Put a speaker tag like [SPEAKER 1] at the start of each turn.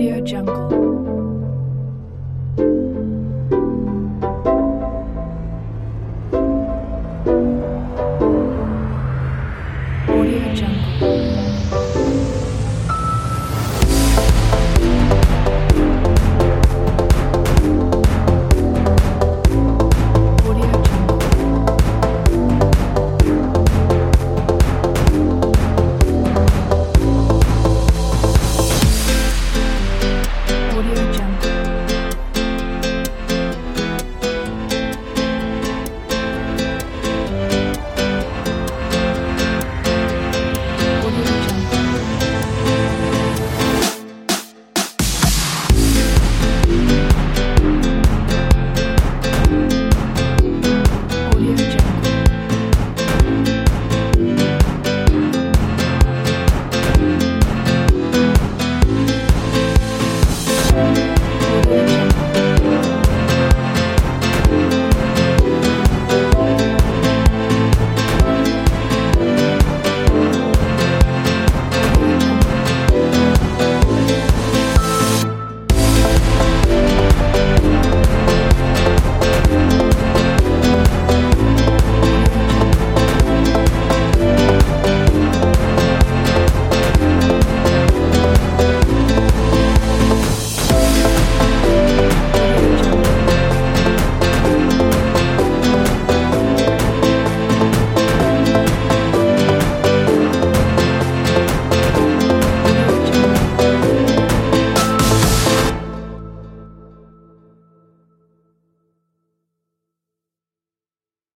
[SPEAKER 1] Audio Jungle.